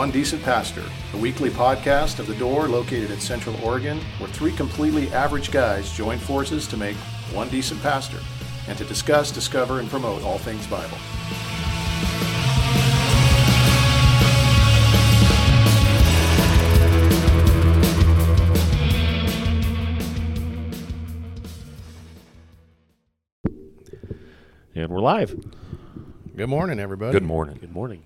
Welcome to One Decent Pastor, a weekly podcast of The Door located in Central Oregon, where three completely average guys join forces to make one decent pastor and to discuss, discover, and promote all things Bible. And we're live. Good morning, everybody. Good morning. Good morning.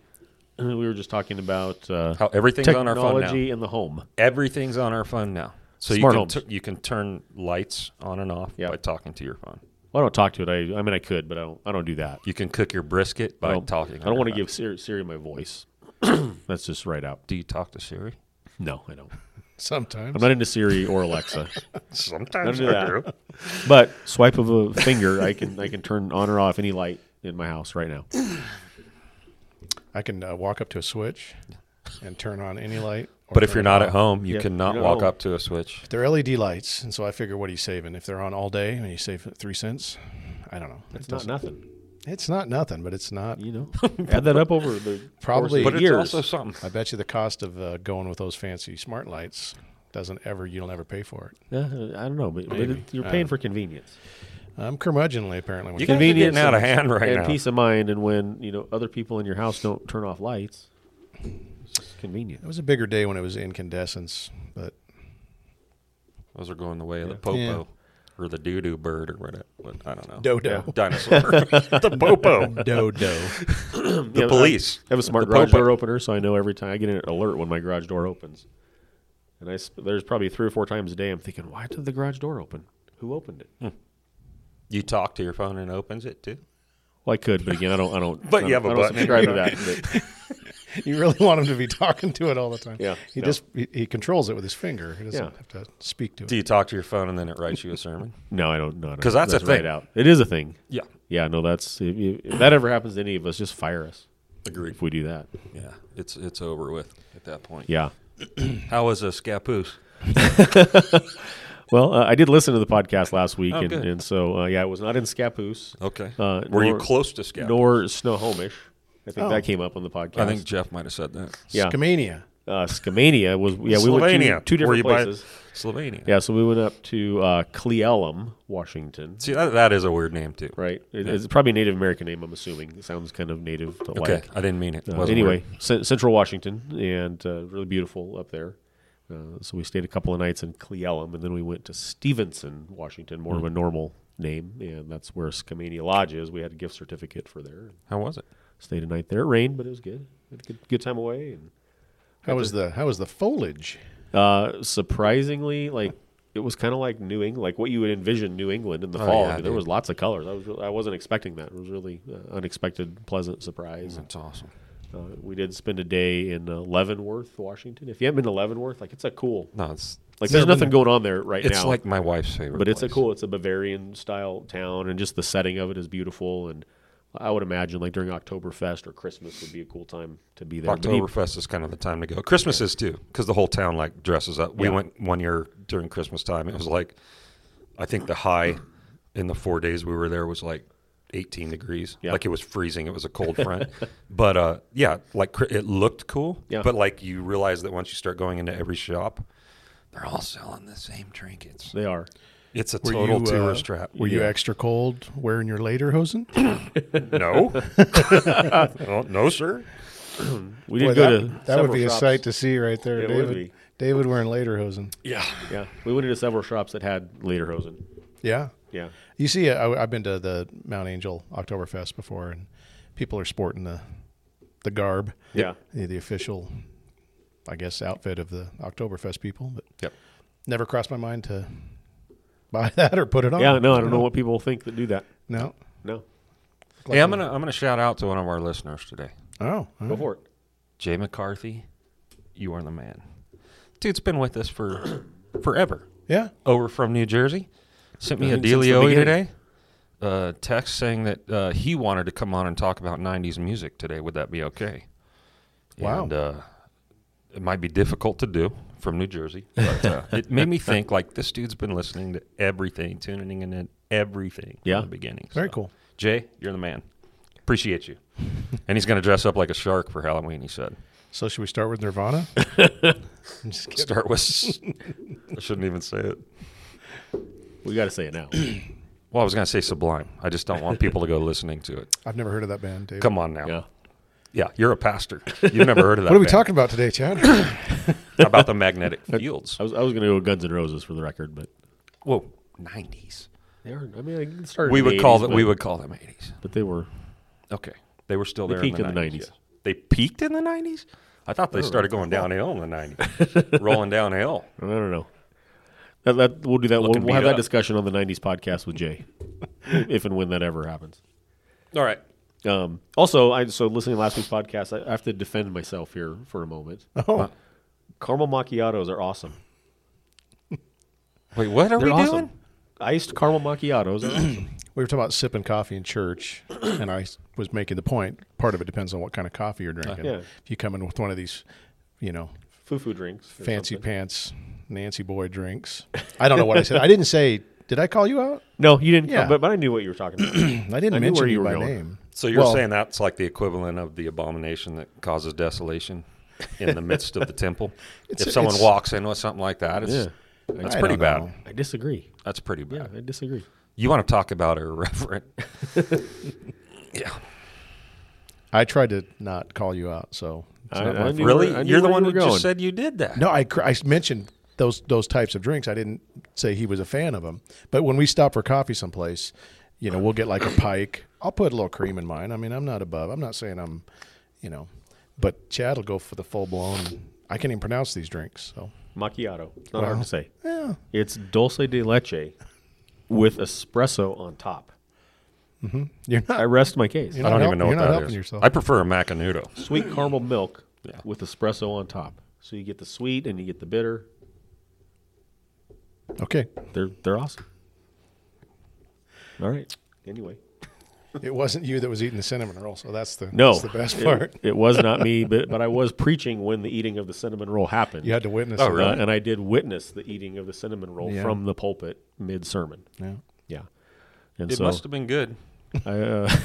We were just talking about uh, How everything's on our phone now. technology in the home. Everything's on our phone now. So Smart you homes. can tu- you can turn lights on and off Yep. by talking to your phone. Well, I don't talk to it. I, I mean, I could, but I don't. I don't do that. You can cook your brisket I by don't, talking. I don't want to to give Siri, Siri my voice. That's just right out. Do you talk to Siri? No, I don't. Sometimes. I'm not into Siri or Alexa. Sometimes Don't do that. But swipe of a finger, I can I can turn on or off any light in my house right now. I can uh, walk up to a switch and turn on any light. But if you're not at home, you Yeah, cannot you're not walk home. up to a switch. They're LED lights, and so I figure what are you saving? If they're on all day and you save three cents, I don't know. It's It not doesn't- nothing. It's not nothing, but it's not. You know, add that up over the Probably- course But of it's years. also something. I bet you the cost of uh, going with those fancy smart lights doesn't ever. You'll never pay for it. Yeah, I don't know, but, but Maybe. it, you're I paying don't for convenience. I'm curmudgeonly apparently. You it guys are convenience out of hand right and now. peace of mind. And when you know other people in your house don't turn off lights, it's convenient. It was a bigger day when it was incandescents, but Those are going the way of the popo Yeah. or the doo doo bird or what, what I don't know. dodo, Dinosaur. the popo. dodo. The Yeah, police. I have a smart The garage popo. door opener, so I know every time I get an alert when my garage door opens. And I sp- there's probably three or four times a day I'm thinking, why did the garage door open? Who opened it? Hmm. You talk to your phone and it opens it too. Well, I could, but again, I don't. I don't. But I you don't- have a I don't button. subscribe to that. but- You really want him to be talking to it all the time. Yeah, he no. just he, he controls it with his finger. He doesn't Yeah. have to speak to it. Do you talk to your phone and then it writes you a sermon? no, I don't. No, 'Cause that's a right thing. out. It is a thing. Yeah. Yeah, no, that's if, you, if that ever happens to any of us, just fire us Agreed. if we do that. Yeah, it's it's over with at that point. Yeah. How was a Scappoose? Well, uh, I did listen to the podcast last week, Oh, and, and so uh, yeah, it was not in Scappoose, Okay. Uh, Were you close to Scappoose? nor Snohomish. I think Oh. that came up on the podcast. I think Jeff might have said that. yeah. Skamania. uh, Skamania was yeah we went Slovenia. to two Were different you by places. Slovenia. Yeah, so we went up to uh, Cle Elum, Washington. See, that, that is a weird name too. Right, it, Yeah. it's probably a Native American name. I'm assuming it sounds kind of native to Okay, like. I didn't mean it. Uh, anyway, weird. cen- Central Washington, and uh, really beautiful up there. Uh, so we stayed a couple of nights in Cle Elum, and then we went to Stevenson, Washington, more Hmm. of a normal name, and that's where Skamania Lodge is. We had a gift certificate for there. how was it? Stayed a night there. It rained, but it was good. Had a good, good time away. And How was the how was the foliage? uh, surprisingly, like it was kind of like New England, like what you would envision New England in the Oh, fall. yeah, I mean, there was lots of colors. I was I wasn't expecting that. It was really uh, unexpected, pleasant surprise. That's awesome. Uh, we did spend a day in uh, Leavenworth, Washington. If you haven't been to Leavenworth, like it's a cool, No, it's like Never nothing going on there right it's now. It's like my wife's favorite. but it's a cool. It's a Bavarian style town, and just the setting of it is beautiful. And I would imagine like during Oktoberfest or Christmas would be a cool time to be there. Oktoberfest is kind of the time to go. Christmas is too, because the whole town like dresses up. We Yeah. went one year during Christmas time. It was like, I think the high in the four days we were there was like 18 degrees. Yeah. Like it was freezing. It was a cold front. but uh, yeah, like cr- it looked cool. Yeah. But like you realize that once you start going into every shop, they're all selling the same trinkets. they are. It's a Were total you, uh, tourist trap. Were you extra cold wearing your lederhosen? No. oh, no, sir. We did Boy, go that, to that would several be a sight to see right there, It would David. be. David wearing lederhosen. Yeah. Yeah, we went into several shops that had lederhosen. Yeah. Yeah, You see, I, I've been to the Mount Angel Oktoberfest before, and people are sporting the the garb, yeah. the, the official, I guess, outfit of the Oktoberfest people. But Yep. never crossed my mind to buy that or put it on. Yeah, no, I don't know what people think that do that. No. No, Hey, I'm gonna I'm gonna shout out to one of our listeners today. Oh, all go right. for it. Jay McCarthy, you are the man. Dude's been with us for forever. yeah. Over from New Jersey. Sent me a beginning. today. Uh, text saying that uh, he wanted to come on and talk about 90s music today. Would that be okay? Wow. And uh, it might be difficult to do from New Jersey, but uh, it made me think like this dude's been listening to everything, tuning in at everything Yeah. from the beginning. Very cool. Jay, you're the man. Appreciate you. and he's going to dress up like a shark for Halloween. He said. So should we start with Nirvana? I'm just. Start with. I shouldn't even say it. We got to say it now. Well, I was going to say Sublime. I just don't want people to go listening to it. I've never heard of that band, Dave. Come on now. yeah. Yeah, you're a pastor. You've never heard of that. What are we band. talking about today, Chad? about? The magnetic fields. I was I was going to go Guns N' Roses for the record, but Whoa, nineties. they are. I mean, I started. We in would the call 80s, them. but, We would call them eighties. but they were. Okay, they were still They there. peaked in in the the 90s. 90s. yes. They peaked in the nineties. I thought they started going downhill in the nineties, rolling downhill. I don't know. That, that we'll do that. We'll, we'll have beat that discussion on the '90s podcast with Jay, if and when that ever happens. All right. Um, also, I so listening to last week's podcast, I, I have to defend myself here for a moment. Oh, Caramel macchiatos are awesome. Wait, what are They're we awesome. doing? Iced caramel macchiatos are awesome. we were talking about sipping coffee in church, and I was making the point. Part of it depends on what kind of coffee you're drinking. yeah. If you come in with one of these, you know, Foo-foo drinks. fancy something. pants, Nancy boy drinks. I don't know what I said. I didn't say. Did I call you out? No, you didn't. Yeah. but but I knew what you were talking about. I didn't I knew mention where you you were by going. name. So you're Well, saying that's like the equivalent of the abomination that causes desolation in the midst of the temple? It's- if someone it's- walks in with something like that, it's, yeah, that's I pretty don't bad. know. I disagree. That's pretty bad. Yeah, I disagree. You want to talk about irreverent? yeah. I tried to not call you out, so it's I- not I my knew fault. where- Really? I knew You're the where one you who were going. just said you did that. No, I, cr- I mentioned those those types of drinks. I didn't say he was a fan of them. But when we stop for coffee someplace, you know, we'll get like a pike. I'll put a little cream in mine. I mean, I'm not above. I'm not saying I'm, you know, but Chad will go for the full blown. I can't even pronounce these drinks. So Macchiato. It's not hard to say. yeah, It's dulce de leche with espresso on top. Hmm. you're not. I rest my case. You're I don't help- even know you're what not that yourself. I prefer a macanudo. Sweet caramel milk Yeah. with espresso on top. So you get the sweet and you get the bitter. Okay, They're they're awesome. All right. Anyway, it wasn't you that was eating the cinnamon roll, so that's the no, that's the best it- part. It, was not me, but but I was preaching when the eating of the cinnamon roll happened. You had to witness. Oh, it. really? Uh, and I did witness the eating of the cinnamon roll Yeah. from the pulpit mid sermon. Yeah. Yeah. And It so must have been good. I, uh,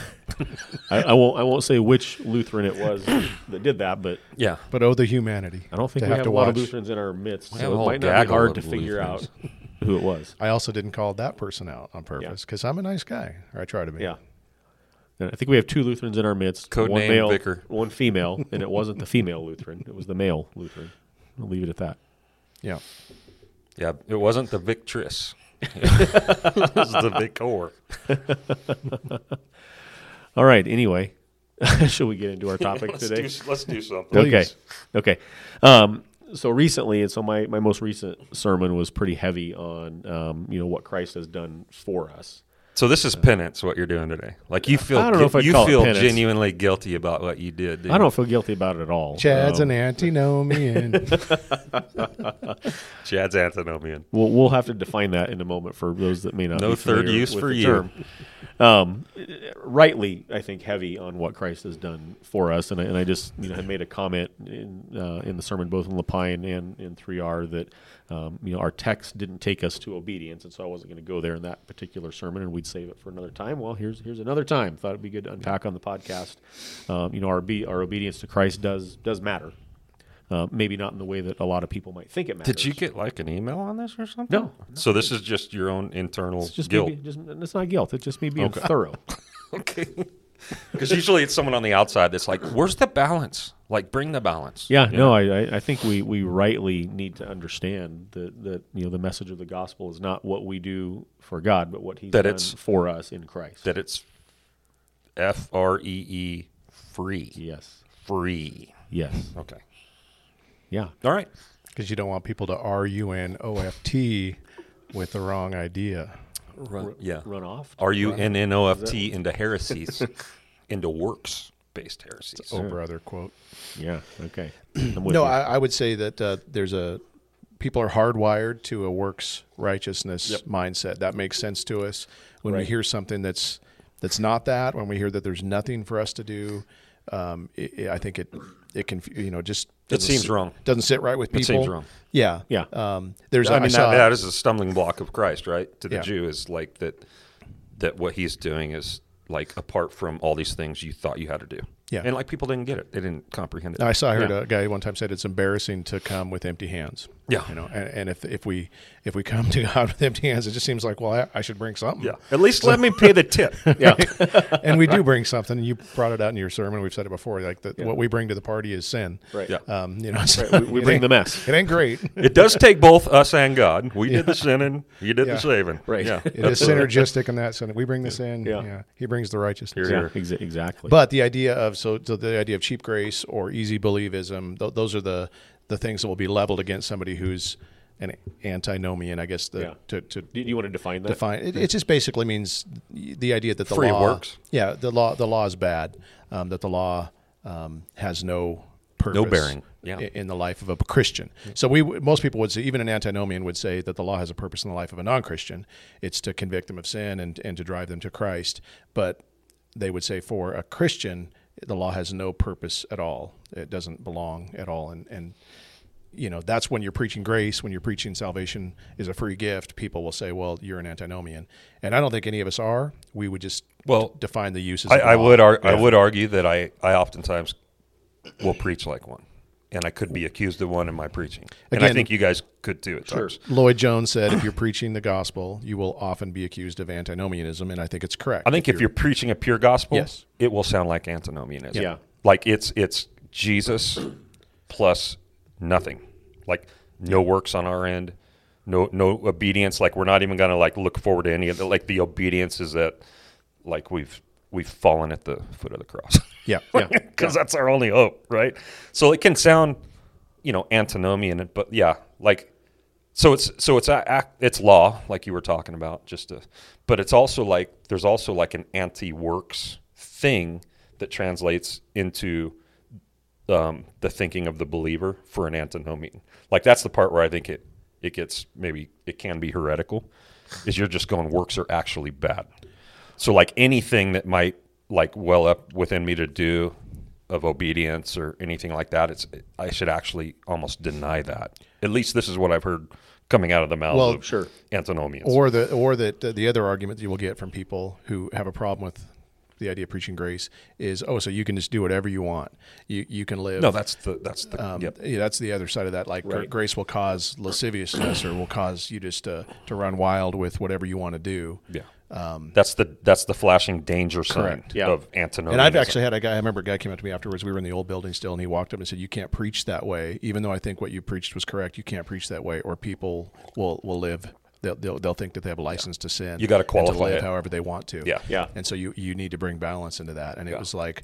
I, I won't I won't say which Lutheran it was that did that, but Yeah. But oh, the humanity. I don't think to we have have to a lot of watch. Lutherans in our midst, We have a so it whole might not be gaggle hard to of figure Lutherans. out who it was. I also didn't call that person out on purpose because I'm a nice guy, or I try to be. Yeah. And I think we have two Lutherans in our midst. Codename one male, Vicar. one female, and it wasn't the female Lutheran; it was the male Lutheran. I'll leave it at that. Yeah. Yeah. It wasn't the Victress. it is the Vicor. All right. Anyway, should we get into our topic let's, today? do, let's do something. Okay. Please. Okay. Um, so recently, and so my, my most recent sermon was pretty heavy on um, you know what Christ has done for us. So this is penance. What you're doing today? Like you feel? I don't know if I'd you call it feel penance. genuinely guilty about what you did. do I don't feel guilty about it at all. Chad's Um, an antinomian. Chad's antinomian. We'll, we'll have to define that in a moment for those that may not. No be third familiar use with for the you. term. Um, rightly, I think heavy on what Christ has done for us, and I, and I just you know had made a comment in uh, in the sermon both in La Pine and in three R that um, you know our text didn't take us to obedience, and so I wasn't going to go there in that particular sermon, and we'd save it for another time. Well, here's here's another time. Thought it'd be good to unpack on the podcast. Um, you know, our be, our obedience to Christ does does matter. Uh, maybe not in the way that a lot of people might think it matters. Did you get like an email on this or something? No. So this is just your own internal It's just guilt. Be- just, it's not guilt. It's just me being thorough. Okay. Because usually it's someone on the outside that's like, "Where's the balance? Like, bring the balance." Yeah, no, know? I, I I think we, we rightly need to understand that, that you know the message of the gospel is not what we do for God, but what He's That done it's- for us in Christ. that it's F R E E free, yes, free. yes, Okay. yeah, All right. Because you don't want people to R U N O F T with the wrong idea. Run, yeah. run off. R U N N O F T into heresies, into works based heresies. Oh, brother, quote. Yeah, okay. No. I, I would say that uh, there's a people are hardwired to a works righteousness Yep. mindset. That makes sense to us when we hear something that's that's not that. When we hear that there's nothing for us to do, um, it, it- I think it it can you know just It seems sit- wrong. Doesn't sit right with people. It seems wrong. Yeah, Yeah. Um, there's I I mean, saw, that, that is a stumbling block of Christ, right? To the Yeah. Jew is like that. That what he's doing is like apart from all these things you thought you had to do. Yeah. and like people didn't get it; they didn't comprehend it. I saw I heard Yeah. a guy one time said it's embarrassing to come with empty hands. Yeah. you know, and, and if if we if we come to God with empty hands, it just seems like well, I, I should bring something. yeah, at least let me pay the tip. Yeah. and we do bring something. And you brought it out in your sermon. We've said it before. Like the, what we bring to the party is sin. Right. Yeah. Um, you know, so Right, we- we bring the mess. It ain't great. It does take both us and God. We did the sinning, you did Yeah. the saving. Right. Yeah. It is synergistic in that sense. We bring the sin. Yeah. Yeah. He brings the righteousness. Here, Yeah, here. exa- exactly. But the idea of so, so the idea of cheap grace or easy believism, th- those are the the things that will be leveled against somebody who's an antinomian. I guess the, Yeah. to to do you want to define that? define it, it just basically means the idea that the Free law works. Yeah, the law the law is bad. Um, that the law um, has no purpose bearing. Yeah. in the life of a Christian. So we most people would say even an antinomian would say that the law has a purpose in the life of a non-Christian. It's to convict them of sin and and to drive them to Christ. But they would say for a Christian, the law has no purpose at all. It doesn't belong at all. And and you know that's when you're preaching grace, when you're preaching salvation is a free gift. People will say, "Well, you're an antinomian," and I don't think any of us are. We would just Well, define the uses. I, of the I would ar- I would argue that I, I oftentimes will preach like one, and I could be accused of one in my preaching, and I think you guys could too at times. Lloyd Jones said, "If you're preaching the gospel, you will often be accused of antinomianism," and I think it's correct. I think if you're preaching a pure gospel, Yes. it will sound like antinomianism. Yeah. like it's it's Jesus plus nothing, like no works on our end, no no obedience. Like we're not even gonna like look forward to any of the like the obedience is that like we've we've fallen at the foot of the cross. yeah, because that's our only hope, right? So it can sound, you know, antinomian, but yeah, like, so it's so it's a, it's law, like you were talking about, just to, but it's also like there's also like an anti-works thing that translates into um, the thinking of the believer for an antinomian. Like that's the part where I think it it gets maybe it can be heretical, is you're just going works are actually bad. So like anything that might like well up within me to do of obedience or anything like that, it's I should actually almost deny that. At least this is what I've heard coming out of the mouths Well, of sure. antinomians. or the or that the other argument that you will get from people who have a problem with the idea of preaching grace is, oh, so you can just do whatever you want. You you can live. no, that's the that's the Um, yep. yeah, that's the other side of that. Like Right. grace will cause lasciviousness, or will cause you just to, to run wild with whatever you want to do. Yeah. That's the that's the flashing danger sign um, Yeah. of antinomianism. And I've actually had a guy. I remember a guy came up to me afterwards. We were in the old building still, and he walked up and said, "You can't preach that way, even though I think what you preached was correct. You can't preach that way, or people will will live. They'll they'll, they'll think that they have a license to sin. You gotta and to qualify live it. however they want to. Yeah. Yeah. And so you you need to bring balance into that. And it Yeah. was like,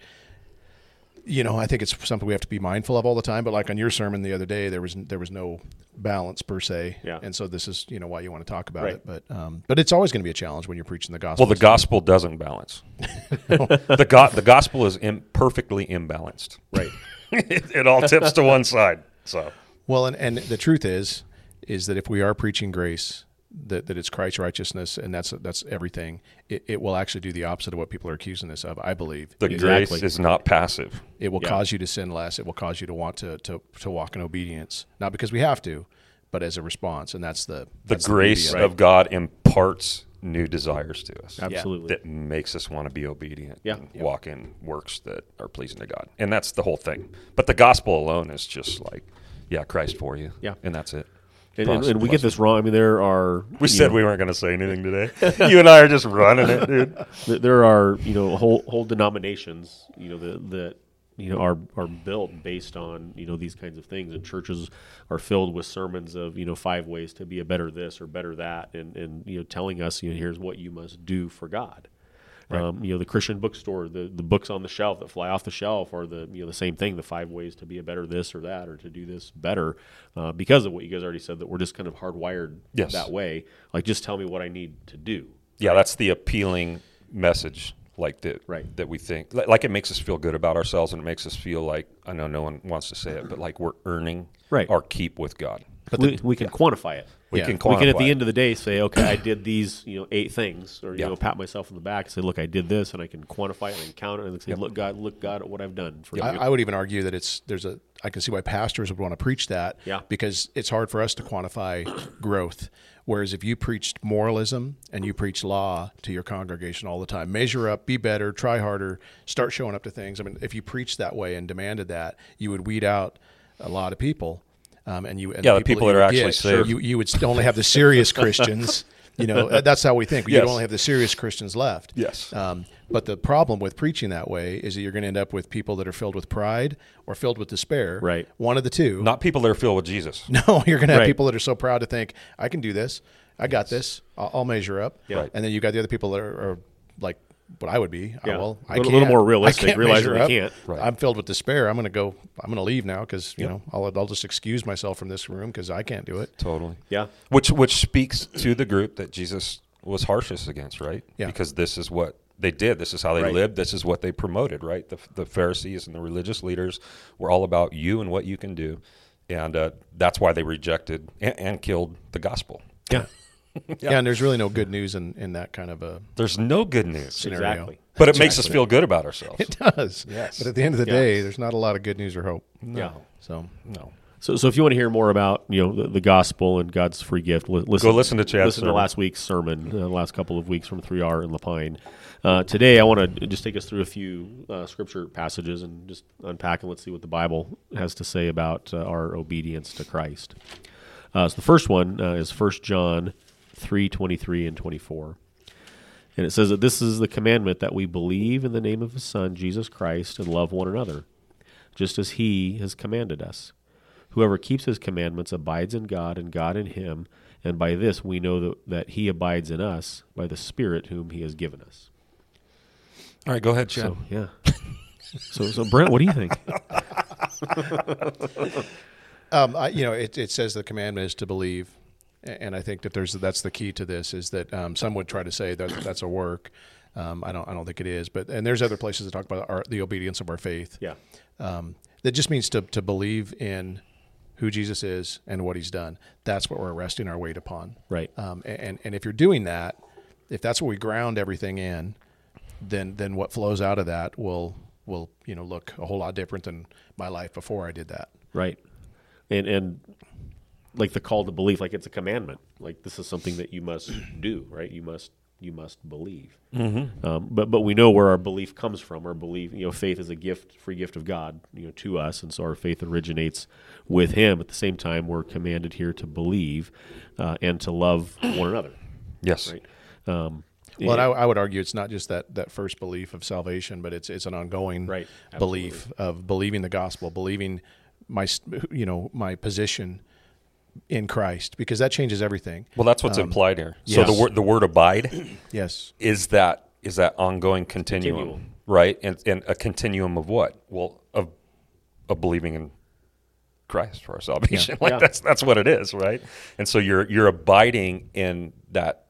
you know, I think it's something we have to be mindful of all the time. But like on your sermon the other day, there was there was no balance per se. Yeah. And so this is you know why you want to talk about Right. it. But um, but it's always going to be a challenge when you're preaching the gospel. well, the gospel doesn't balance. the go- the gospel is Im- perfectly imbalanced. right. it, it all tips to one side. So Well, and, and the truth is, is that if we are preaching grace, that, that it's Christ's righteousness, and that's that's everything. It, it will actually do the opposite of what people are accusing us of. I believe the It- grace is not passive. It will Yeah. cause you to sin less. It will cause you to want to, to to walk in obedience, not because we have to, but as a response. And that's the The that's grace beauty of God imparts new desires to us. Absolutely. That makes us want to be obedient Yeah. and walk in works that are pleasing to God. And that's the whole thing. But the gospel alone is just like, yeah, Christ for you. Yeah. And that's it. And, and, and we get this wrong. I mean, there are We said know, we weren't going to say anything today. you and I are just running it, dude. there are you know whole whole denominations you know that that you know are are built based on you know these kinds of things and churches are filled with sermons of you know five ways to be a better this or better that and and you know telling us you know here's what you must do for God. Um, you know the Christian bookstore, the, the books on the shelf that fly off the shelf are the you know the same thing. The five ways to be a better this or that or to do this better, uh, because of what you guys already said that we're just kind of hardwired Yes. that way. Like just tell me what I need to do. Yeah, that's the appealing message like that Right. that we think like it makes us feel good about ourselves and it makes us feel like I know no one wants to say it, but like we're earning Right. our keep with God. We, we can quantify it. We Yeah. can we can at the end of the day say, okay, I did these, you know, eight things, or you Yeah. know, pat myself on the back and say, look, I did this, and I can quantify it and count it, and say, look, God, look, God, at what I've done for I, you. I would even argue that it's there's a I can see why pastors would want to preach that. Yeah. Because it's hard for us to quantify growth. Whereas if you preached moralism and you preach law to your congregation all the time, measure up, be better, try harder, start showing up to things. I mean, if you preached that way and demanded that, you would weed out a lot of people. Um, and you, and Yeah, the people that are actually saved. You, you would only have the serious Christians. You know, uh, that's how we think. You'd Yes. only have the serious Christians left. Yes. Um, but the problem with preaching that way is that you're going to end up with people that are filled with pride or filled with despair. Right. One of the two. Not people that are filled with Jesus. no, you're going to have Right. people that are so proud to think, I can do this. I got this. I'll, I'll measure up. Yeah. Right. And then you got the other people that are, are like what I would be. Yeah. Oh, well, A I little- can't. A little more I realistic, can't realizing measure they up. can't. Right. I'm filled with despair. I'm going to go. I'm going to leave now because you know I'll, I'll just excuse myself from this room because I can't do it. Totally. yeah, Which which speaks to the group that Jesus was harshest against, right? Yeah. Because this is what they did. This is how they Right. lived. This is what they promoted, right? The, the Pharisees and the religious leaders were all about you and what you can do. And uh, that's why they rejected and, and killed the gospel. yeah, Yeah. and there's really no good news in, in that kind of a There's no good news, scenario. exactly. but it makes us feel good about ourselves. It does. Yes. But at the end of the Yeah. day, there's not a lot of good news or hope. yeah. So No. So, so if you want to hear more about you know the, the gospel and God's free gift, li- listen. Go listen to Chad's Listen to sermon. last week's sermon, uh, the last couple of weeks from 3R in La Pine. Uh, today, I want to just take us through a few uh, scripture passages and just unpack and let's see what the Bible has to say about uh, our obedience to Christ. Uh, so the first one uh, is First John three twenty three and twenty four. And it says that this is the commandment that we believe in the name of His Son, Jesus Christ, and love one another, just as He has commanded us. Whoever keeps His commandments abides in God, and God in him, and by this we know that, that He abides in us by the Spirit whom He has given us. All right, go ahead, Chad. So, yeah. so, so Brent, what do you think? Um, I, you know, it, it says the commandment is to believe, a- and I think that there's that's the key to this is that um, some would try to say that that's a work. Um, I don't I don't think it is, but and there's other places that talk about our, the obedience of our faith. Yeah. Um, that just means to to believe in who Jesus is and what He's done. That's what we're resting our weight upon. Right. Um, and and if you're doing that, if that's what we ground everything in, then then what flows out of that will will you know look a whole lot different than my life before I did that. Right. And and like the call to belief, like it's a commandment. Like this is something that you must do, right? You must you must believe. Mm-hmm. Um, but but we know where our belief comes from. Our belief, you know, faith is a gift, free gift of God, you know, to us, and so our faith originates with Him. At the same time, we're commanded here to believe uh, and to love one another. Yes. Right. Um, Well, and I, I would argue it's not just that, that first belief of salvation, but it's it's an ongoing Right, belief of believing the gospel, believing my you know my position in Christ, because that changes everything. Well, that's what's implied here. So the word the word abide Yes, is that is that ongoing continuum, Continuum. right? And and a continuum of what? Well, of of believing in Christ for our salvation. like Yeah. that's that's what it is, right? And so you're you're abiding in that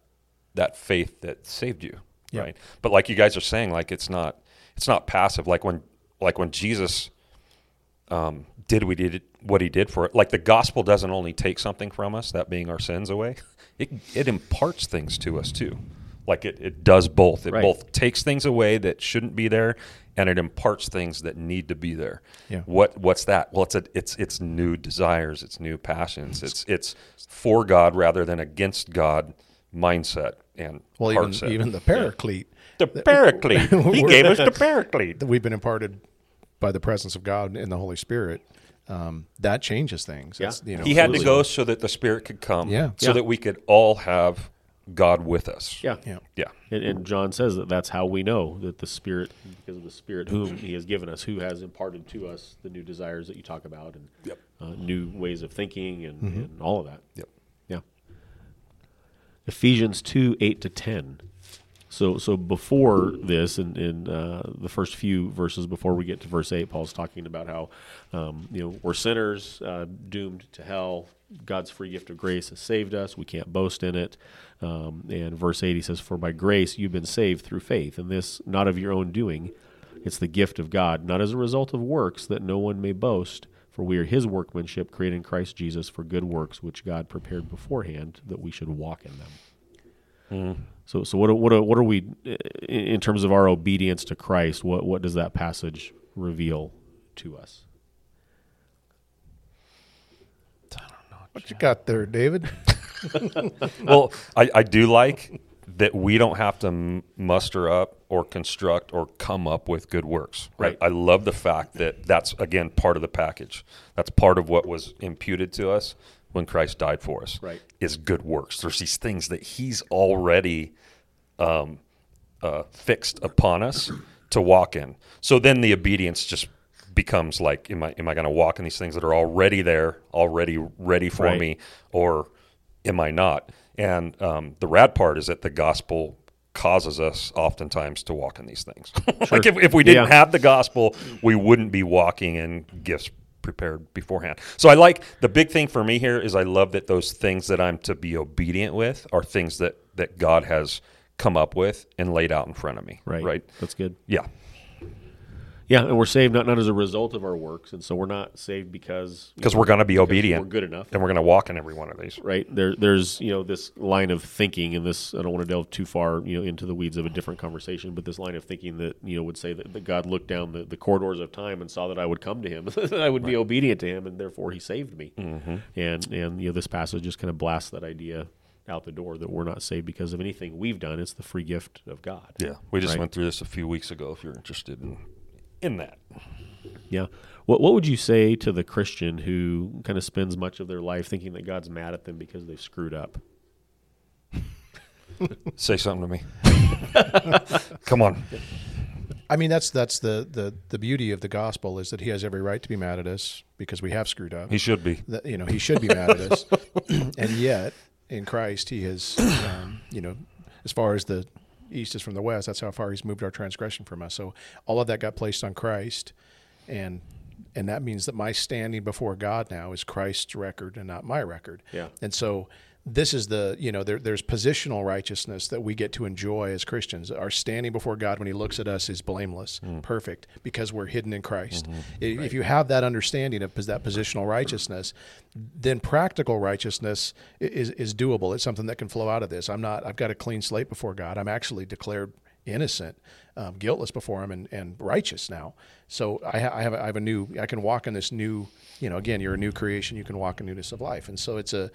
that faith that saved you, Yeah. right? But like you guys are saying, like it's not it's not passive. Like when like when Jesus um, did we did what he did for it. Like the gospel doesn't only take something from us, that being our sins away. It it imparts things to us too. Like it, it does both. It Right. both takes things away that shouldn't be there, and it imparts things that need to be there. Yeah. What what's that? Well, it's a, it's it's new desires, it's new passions, it's it's for God rather than against God mindset and well, even set. even the paraclete the paraclete. he gave us the paraclete. that we've been imparted by the presence of God and the Holy Spirit, um, that changes things. Yeah. You know, he had to go so that the Spirit could come, Yeah. so Yeah. that we could all have God with us. yeah. Yeah. Yeah. And, and John says that that's how we know that the Spirit, because of the Spirit whom He has given us, who has imparted to us the new desires that you talk about, and Yep. uh, new ways of thinking, and, and all of that. Yep. Yeah. Ephesians two eight to ten. So so before this, in, in uh, the first few verses before we get to verse eight, Paul's talking about how um, you know we're sinners uh, doomed to hell. God's free gift of grace has saved us. We can't boast in it. Um, and verse eight, he says, "For by grace you've been saved through faith, and this not of your own doing; it's the gift of God, not as a result of works, that no one may boast. For we are his workmanship, created in Christ Jesus for good works, which God prepared beforehand that we should walk in them. So, so what, are- what, what are we, uh, in in terms of our obedience to Christ, what, what does that passage reveal to us? What you got there, David? well, I, I do like that we don't have to muster up or construct or come up with good works. Right. Right. I love the fact that that's again part of the package. That's part of what was imputed to us when Christ died for us. Right. Is good works. There's these things that He's already um, uh, fixed upon us to walk in. So then the obedience just becomes like, am I am I going to walk in these things that are already there, already ready for Right. me, or am I not? And um, the rad part is that the gospel causes us oftentimes to walk in these things. like if, if we didn't Yeah. have the gospel, we wouldn't be walking in gifts prepared beforehand. So I like the big thing for me here is I love that those things that I'm to be obedient with are things that that God has come up with and laid out in front of me. Right. Right. That's good. Yeah. Yeah, and we're saved not, not as a result of our works, and so we're not saved because Because we're going to be obedient. we're good enough. And we're going to walk in every one of these. right there there's you know this line of thinking and this i don't want to delve too far you know into the weeds of a different conversation but this line of thinking that you know would say that, that god looked down the, the corridors of time and saw that i would come to him that i would be obedient to him and therefore he saved me Mm-hmm. and and you know this passage just kind of blasts that idea out the door that we're not saved because of anything we've done it's the free gift of god Yeah. We just Right. went through this a few weeks ago if you're interested in in that. Yeah. What What would you say to the Christian who kind of spends much of their life thinking that God's mad at them because they've screwed up? Say something to me. Come on. I mean, that's that's the, the the beauty of the gospel is that he has every right to be mad at us because we have screwed up. He should be. that you know he should be mad at us, and yet in Christ he has, um, you know, as far as the east is from the west, that's how far he's moved our transgression from us. So all of that got placed on Christ, and and that means that my standing before God now is Christ's record and not my record. Yeah. And so this is the you know there, there's positional righteousness that we get to enjoy as Christians. Our standing before God when He looks at us is blameless, perfect, because we're hidden in Christ. I- If you have that understanding of that positional righteousness, then practical righteousness is is doable. It's something that can flow out of this. I'm not. I've got a clean slate before God. I'm actually declared innocent, um, guiltless before Him, and, and righteous now. So I, ha- I have a, I have a new. I can walk in this new. You know, again, you're a new creation. You can walk in newness of life, and so it's a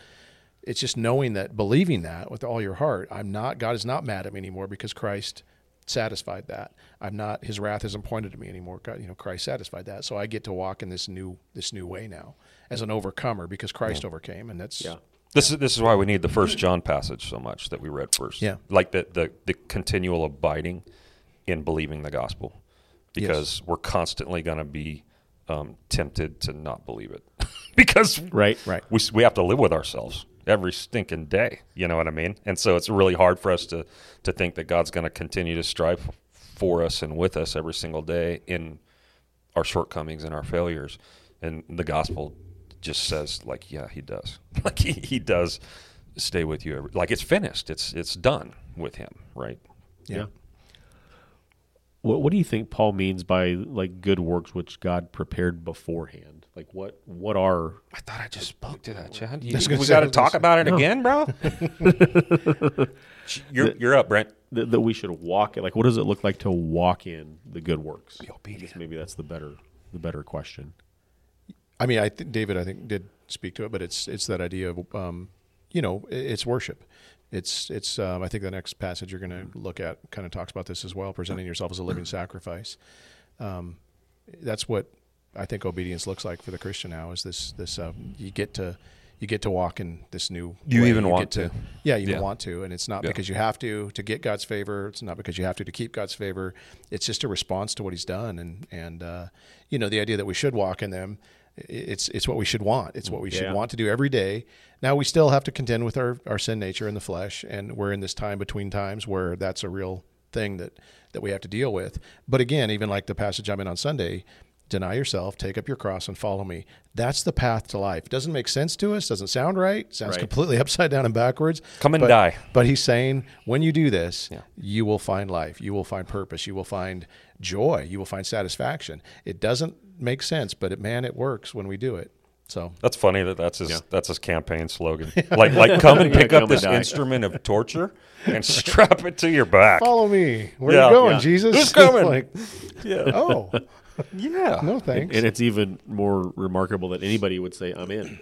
it's just knowing that believing that with all your heart i'm not god is not mad at me anymore because christ satisfied that i'm not his wrath isn't pointed to me anymore god, you know christ satisfied that so i get to walk in this new this new way now as an overcomer because christ overcame and that's Yeah. This is this is why we need the first John passage so much that we read first. Yeah. Like the the, the continual abiding in believing the gospel. Because we're constantly going to be um, tempted to not believe it. because Right. Right. we, we have to live with ourselves every stinking day. You know what I mean? And so it's really hard for us to, to think that God's going to continue to strive for us and with us every single day in our shortcomings and our failures. And the gospel just says, like, yeah, he does. like he, he does stay with you. Every, like it's finished. It's it's done with him, right? Yeah. What What do you think Paul means by like good works which God prepared beforehand? Like what what are I thought I just spoke to that, Chad. You, That's gonna we got to talk about it again, bro. you're you're up, Brent. that, that we should walk in? Like what does it look like to walk in the good works? Be obedient. I guess maybe that's the better the better question. I mean, I th- David, I think did speak to it, but it's it's that idea of, um, you know, i- it's worship. It's it's. Um, I think the next passage you're going to look at kind of talks about this as well, presenting yourself as a living sacrifice. Um, that's what I think obedience looks like for the Christian now. Is this this um, you get to you get to walk in this new. You way. even get want to. Yeah, you Yeah. want to, and it's not Yeah. because you have to to get God's favor. It's not because you have to to keep God's favor. It's just a response to what He's done, and and uh, you know the idea that we should walk in them. It's it's what we should want. It's what we should Yeah. want to do every day. Now we still have to contend with our, our sin nature in the flesh, and we're in this time between times where that's a real thing that that we have to deal with. But again, even like the passage I'm in on Sunday, deny yourself, take up your cross, and follow me. That's the path to life. Doesn't make sense to us. Doesn't sound right. Sounds Right. completely upside down and backwards. Come and But- die. But he's saying when you do this, Yeah. you will find life. You will find purpose. You will find joy. You will find satisfaction. It doesn't make sense, but it, man, it works when we do it. So That's funny that that's his that's his campaign slogan. Like like come and Yeah, pick come up this die. instrument of torture and strap it to your back. follow me. Where Yeah. are you going, Yeah. Jesus? Who's coming? like, Yeah. oh, Yeah. no thanks. And it's even more remarkable that anybody would say, "I'm in,"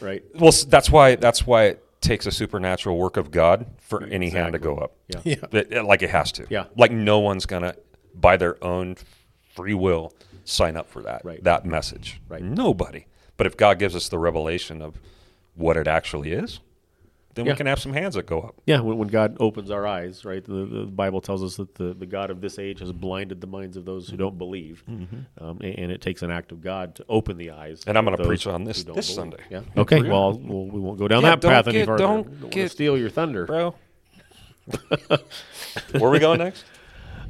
right? Well, that's why that's why it takes a supernatural work of God for any hand to go up. Yeah. yeah. It- it- like it has to. Yeah. Like no one's gonna by their own free will sign up for that Right. that message. Right. Nobody. But if God gives us the revelation of what it actually is, then Yeah. we can have some hands that go up. Yeah, when, when God opens our eyes, right? The, the Bible tells us that the, the God of this age has blinded the minds of those who don't believe, um, and, and it takes an act of God to open the eyes. Mm-hmm. And I'm gonna preach on this this believe. Sunday. Yeah. Okay. Well, we'll, we won't go down Yeah, that don't path any get- further. don't wanna get- steal your thunder, Bro. Where are we going next?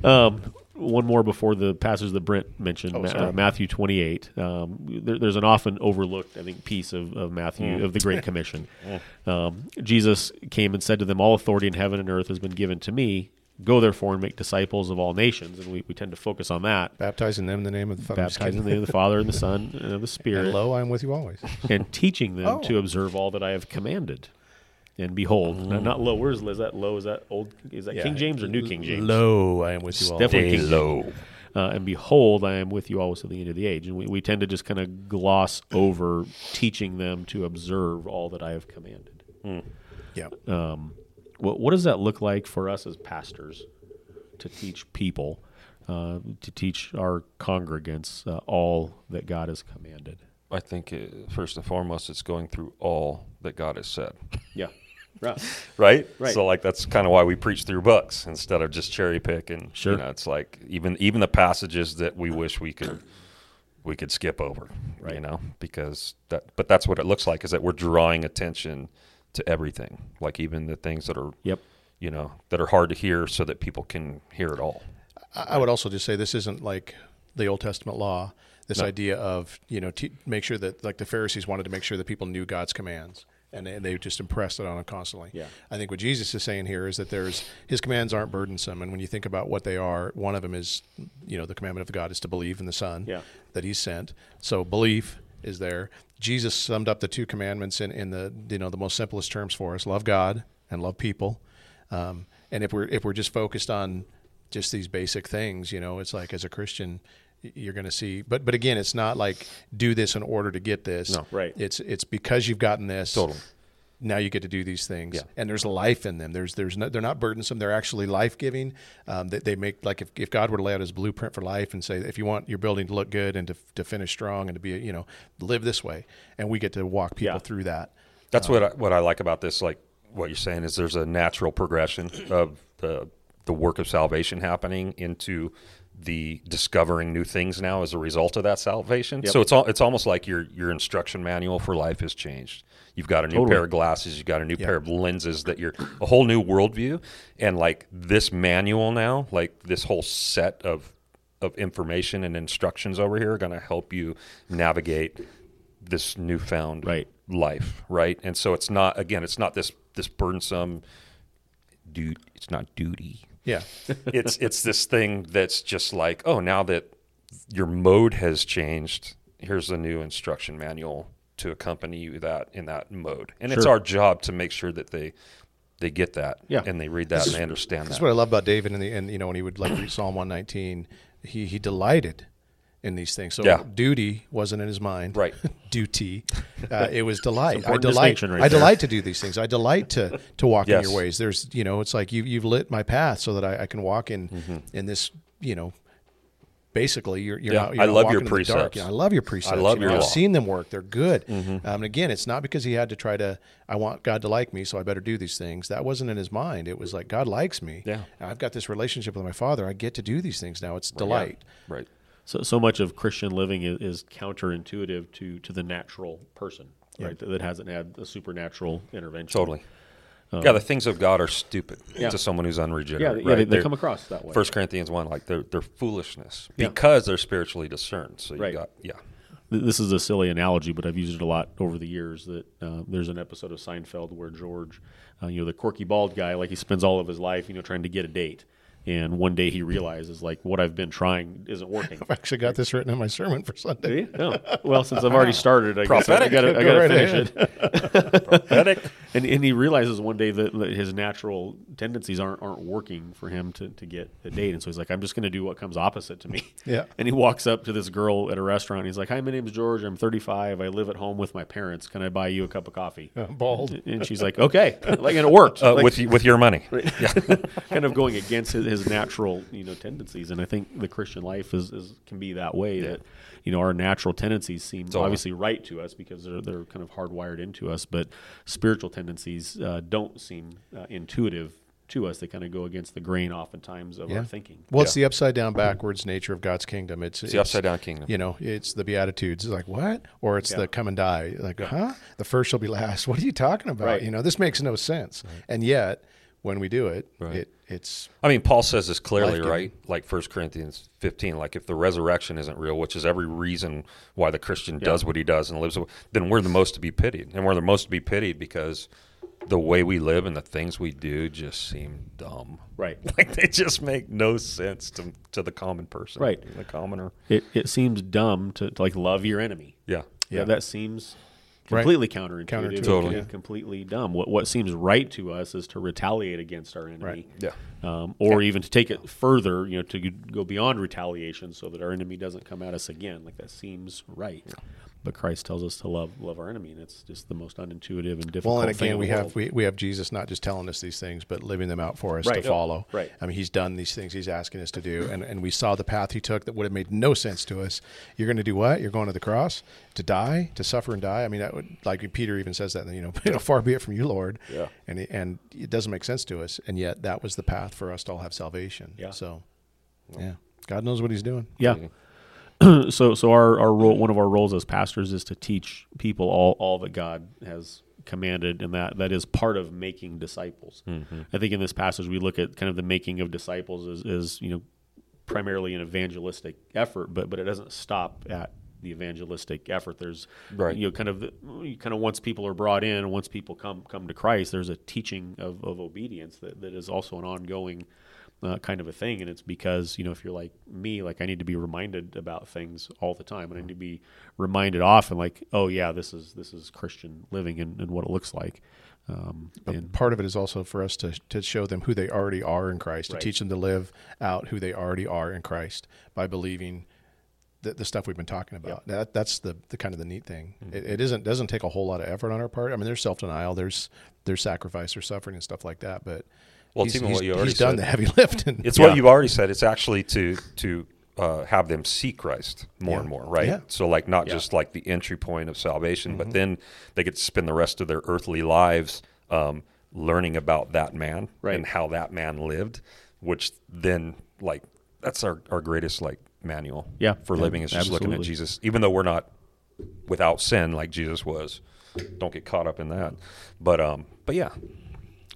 Um, one more before the passage that Brent mentioned, Oh, Ma- uh, Matthew 28. Um, there, there's an often overlooked, I think, piece of, of Matthew, Mm. of the Great Commission. Um, Jesus came and said to them, All authority in heaven and earth has been given to me. Go therefore and make disciples of all nations. And we, we tend to focus on that. Baptizing them in the name of the Father. I'm Baptizing in the name of the Father and the Son and of the And Spirit, lo, I'm with you always. and teaching them Oh. to observe all that I have commanded. And behold, Mm. not, not lo. Where's is that? low? is that old? Is that Yeah. King James or New King James? Low, I am with you all. Definitely King low. uh, and behold, I am with you always to the end of the age. And we, we tend to just kind of gloss over teaching them to observe all that I have commanded. Yeah. Um, what, what does that look like for us as pastors to teach people, uh, to teach our congregants uh, all that God has commanded? I think uh, first and foremost, it's going through all that God has said. Yeah. Right. right? Right. So like that's kind of why we preach through books instead of just cherry pick and Sure. you know, it's like even even the passages that we wish we could we could skip over, right. you know, because that but that's what it looks like is that we're drawing attention to everything, like even the things that are Yep. you know that are hard to hear so that people can hear it all. I I would also just say this isn't like the Old Testament law. This idea of you know te- make sure that like the Pharisees wanted to make sure that people knew God's commands, and they, they just impressed it on them constantly. Yeah. I think what Jesus is saying here is that there's His commands aren't burdensome, and when you think about what they are, one of them is you know the commandment of God is to believe in the Son Yeah. that He sent. So belief is there. Jesus summed up the two commandments in, in the you know the most simplest terms for us: love God and love people. Um, and if we're if we're just focused on just these basic things, you know, it's like as a Christian, you're going to see. But but again, it's not like do this in order to get this. No. Right. It's it's because you've gotten this. Totally. Now you get to do these things, Yeah. and there's life in them. There's there's no, they're not burdensome. They're actually life giving. Um, they, they make like if, if God were to lay out His blueprint for life and say if you want your building to look good and to, to finish strong and to be you know live this way, and we get to walk people Yeah. through that. That's what I, what I like about this. Like what you're saying is there's a natural progression of the the work of salvation happening into the discovering new things now as a result of that salvation. Yep. So it's all it's almost like your your instruction manual for life has changed. You've got a new Totally. pair of glasses. You've got a new pair of lenses that you're a whole new worldview. And like this manual now, like this whole set of of information and instructions over here are going to help you navigate this newfound Right. life, right? And so it's not again, it's not this this burdensome dude. It's not duty. Yeah, It's it's this thing that's just like, oh, now that your mode has changed, here's a new instruction manual to accompany you that in that mode. And it's our job to make sure that they they get that Yeah. and they read that and they understand That's that. what I love about David, and the and you know when he would like read Psalm one nineteen, he he delighted in these things. So Yeah. duty wasn't in his mind, Right. Duty, uh, it was delight. I delight. right I delight to do these things. I delight to to walk Yes. in your ways. There's you know it's like you you've lit my path so that I, I can walk in Mm-hmm. in this you know. Basically, you're, you're Yeah, not. You're I love your precepts. Know, I love your precepts. I love you know, your I've law. Mm-hmm. seen them work. They're good. Um, and again, it's not because he had to try to. I want God to like me, so I better do these things. That wasn't in his mind. It was like God likes me. Yeah. I've got this relationship with my Father. I get to do these things now. It's delight. Right. So, so much of Christian living is, is counterintuitive to, to the natural person, right? That, that hasn't had a supernatural intervention. Totally. yeah, the things of God are stupid Yeah. to someone who's unregenerate. yeah right? they, they They're- come across that way. First Corinthians one, like they're they're foolishness Yeah. because they're spiritually discerned. So you Right. got yeah, This is a silly analogy, but I've used it a lot over the years. That uh, there's an episode of Seinfeld where George, uh, you know, the quirky bald guy, like he spends all of his life, you know, trying to get a date. And one day he realizes like what I've been trying isn't working. I've actually got this written in my sermon for Sunday. See? No. Well, since I've already started, I guess I Prophetic. got to I Go got to right finish ahead. it. Prophetic. And, and he realizes one day that, that his natural tendencies aren't aren't working for him to, to get a date, and so he's like, "I'm just going to do what comes opposite to me." Yeah. And he walks up to this girl at a restaurant. He's like, "Hi, my name's George. I'm 35. I live at home with my parents. Can I buy you a cup of coffee?" Bald. And she's like, "Okay." Like, and it worked. Uh, Like, with with your money. Yeah. kind of going against his, his natural you know tendencies and i think the christian life is, is can be that way that you know our natural tendencies seem all- obviously right to us because they're, they're kind of hardwired into us but spiritual tendencies uh, don't seem uh, intuitive to us they kind of go against the grain oftentimes of our thinking Well, it's the upside down, backwards nature of God's kingdom. It's, It's the upside down kingdom. You know, it's the Beatitudes. It's like what? Or it's Yeah. the come and die. Like, huh? The first shall be last. What are you talking about? Right. You know, this makes no sense. And yet, when we do it, Right. it it's I mean, Paul says this clearly, Life-giving. right? Like 1 Corinthians 15, like if the resurrection isn't real, which is every reason why the Christian does what he does and lives, then we're the most to be pitied. And we're the most to be pitied because the way we live and the things we do just seem dumb. right Like they just make no sense to, to the common person. Right. The commoner. it, it seems dumb to, to like love your enemy Yeah. yeah, that seems Right. completely counterintuitive, Counterintuitive, Totally. and completely dumb. What what seems right to us is to retaliate against our enemy, Right. Yeah. um, or even to take it further, you know, to go beyond retaliation, so that our enemy doesn't come at us again. Like that seems right. But Christ tells us to love love our enemy, and it's just the most unintuitive and difficult. well. And thing again, in we the have we, we have Jesus not just telling us these things, but living them out for us Right. to follow. Right. I mean, He's done these things He's asking us to do, and and we saw the path He took that would have made no sense to us. You're going to do what? You're going to the cross to die, to suffer and die. I mean, that would like Peter even says that. You know, far be it from you, Lord. Yeah. And he- and it doesn't make sense to us, and yet that was the path for us to all have salvation. Yeah. So, yeah, God knows what He's doing. Yeah. Mm-hmm. so so our, our role one of our roles as pastors is to teach people all, all that God has commanded and that that is part of making disciples. Mm-hmm. I think in this passage we look at kind of the making of disciples as, as you know primarily an evangelistic effort, but but it doesn't stop at the evangelistic effort. There's Right. you know kind of the, kind of once people are brought in and once people come come to Christ, there's a teaching of, of obedience that, that is also an ongoing uh, kind of a thing. And it's because, you know, if you're like me, like I need to be reminded about things all the time. And I need to be reminded often like, oh yeah, this is, this is Christian living and, and what it looks like. Um, and part of it is also for us to, to show them who they already are in Christ, Right. to teach them to live out who they already are in Christ by believing the, the stuff we've been talking about. That that's the, the kind of the neat thing. Mm-hmm. It, it isn't doesn't take a whole lot of effort on our part. I mean, there's self denial, there's there's sacrifice, there's suffering and stuff like that. But Well, it's he's, even he's- what you already he's done said. the heavy lifting. It's Yeah. what you've already said. It's actually to to uh, have them see Christ more Yeah. and more, right? Yeah. So like not Yeah. just like the entry point of salvation, Mm-hmm. but then they get to spend the rest of their earthly lives um, learning about that man Right. and how that man lived, which then like that's our, our greatest like manual Yeah. for Yeah, living is just looking at. Jesus, even though we're not without sin like Jesus was. Don't get caught up in that. But um but yeah.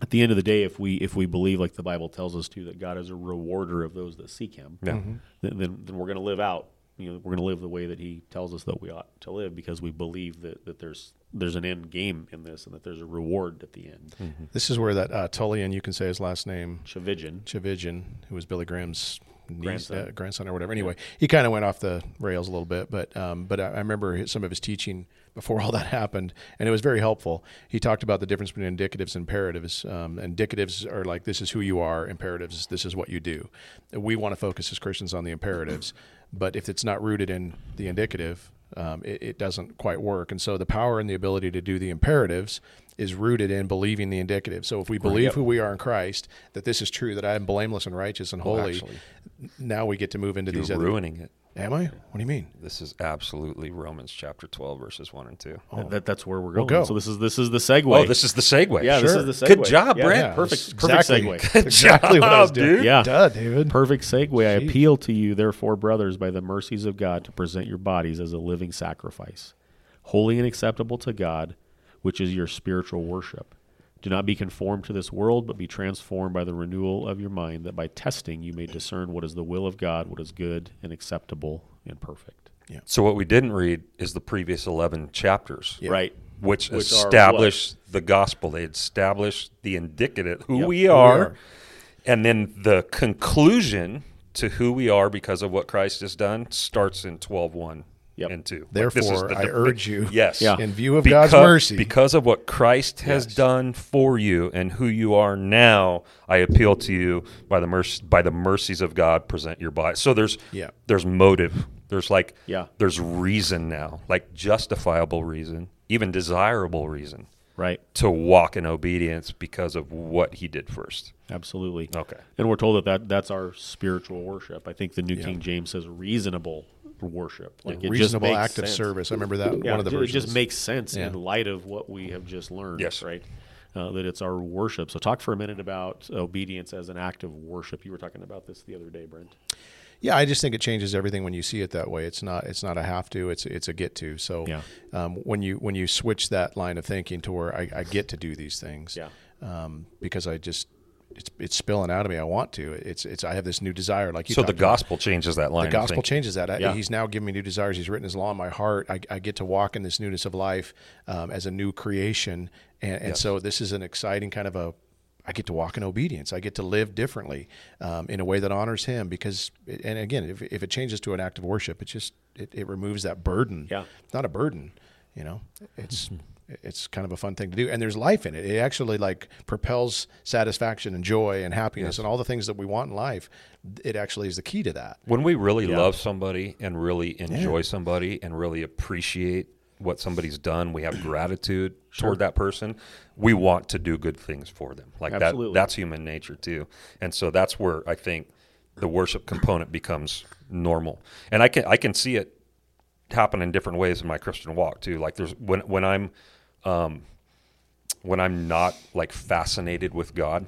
At the end of the day, if we, if we believe like the Bible tells us to, that God is a rewarder of those that seek him, Yeah. then, then, then we're going to live out, you know, we're going to live the way that he tells us that we ought to live because we believe that, that there's, there's an end game in this and that there's a reward at the end. this is where that uh, Tullian, you can say his last name, Tchividjian. Tchividjian, who was Billy Graham's niece, Grandson. uh, grandson or whatever. Anyway, he kind of went off the rails a little bit, but um, but I, I remember some of his teaching before all that happened, and it was very helpful. He talked about the difference between indicatives and imperatives. Um, indicatives are like this is who you are. Imperatives, this is what you do. We want to focus as Christians on the imperatives, but if it's not rooted in the indicative, um, it, it doesn't quite work. And so the power and the ability to do the imperatives is rooted in believing the indicative. So if we believe Yep. who we are in Christ, that this is true, that I am blameless and righteous and holy, actually, now we get to move into these other. ruining it. Am I? What do you mean? This is absolutely Romans chapter 12 verses 1 and 2. That- That, that's where we're going. go. So this is this is the segue. Oh, this is the segue. yeah, this is the segue. Good job, Yeah, Brent. yeah, perfect, That's perfect exactly- segue. exactly what I was job, doing. dude. Yeah. Duh, David. Perfect segue. I appeal to you, therefore, brothers, by the mercies of God, to present your bodies as a living sacrifice, holy and acceptable to God, which is your spiritual worship. Do not be conformed to this world, but be transformed by the renewal of your mind, that by testing you may discern what is the will of God, what is good and acceptable and perfect. Yeah. So what we didn't read is the previous 11 chapters, Right. which, Which are established the gospel. They established the indicative, who Yep. we Who we are, are. and then the conclusion to who we are because of what Christ has done starts in 12:1 Yep. and 2. Like, Therefore, this is the I urge you, yes, Yeah. in view of because, God's mercy, because of what Christ has Yes. done for you and who you are now, I appeal to you by the mercy by the mercies of God. Present your body. So there's Yeah. there's motive. There's like Yeah. there's reason now, like justifiable reason, even desirable reason Right. to walk in obedience because of what He did first. Absolutely. Okay. And we're told that, that that's our spiritual worship. I think the New King James says reasonable worship. Like it just reasonable makes act of service. I remember that Yeah, one of the ju- it versions. just makes sense Yeah. in light of what we have just learned. Yes. Right. Uh, that it's our worship. So talk for a minute about obedience as an act of worship. You were talking about this the other day, Brent. Yeah, I just think it changes everything when you see it that way. It's not it's not a have to. It's it's a get to. So Yeah. um, when you when you switch that line of thinking to where I, I get to do these things, Yeah. um, because I just it's it's spilling out of me. I want to. It's it's I have this new desire. Like you So the talked about. gospel changes that line. The gospel changes that. I- Yeah. He's now giving me new desires. He's written His law in my heart. I, I get to walk in this newness of life um, as a new creation, and, and Yes. so this is an exciting kind of a. I get to walk in obedience. I get to live differently um, in a way that honors Him. Because, and again, if, if it changes to an act of worship, it just it, it removes that burden. Yeah. it's not a burden. You know, it's it's kind of a fun thing to do, and there's life in it. It actually like propels satisfaction and joy and happiness and all the things that we want in life. It actually is the key to that. When we really Yeah. love somebody and really enjoy somebody and really appreciate what somebody's done, we have gratitude toward that person. We want to do good things for them. Like Absolutely. that that's human nature too. And so that's where I think the worship component becomes normal. And I can I can see it happen in different ways in my Christian walk too. Like there's when when I'm um, when I'm not like fascinated with God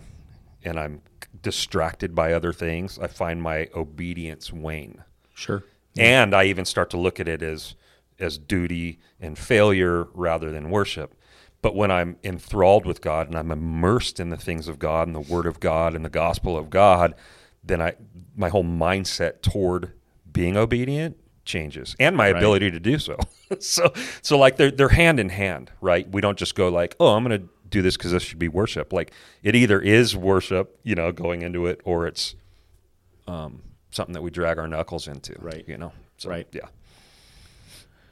and I'm distracted by other things, I find my obedience wane. Sure. And I even start to look at it as as duty and failure rather than worship. But when I'm enthralled with God and I'm immersed in the things of God and the word of God and the gospel of God, then I my whole mindset toward being obedient changes and my Right. ability to do so. so so like they're they're hand in hand, right? We don't just go like, "Oh, I'm going to do this cuz this should be worship." Like it either is worship, you know, going into it or it's um, something that we drag our knuckles into, Right. You know, so, Right. Yeah,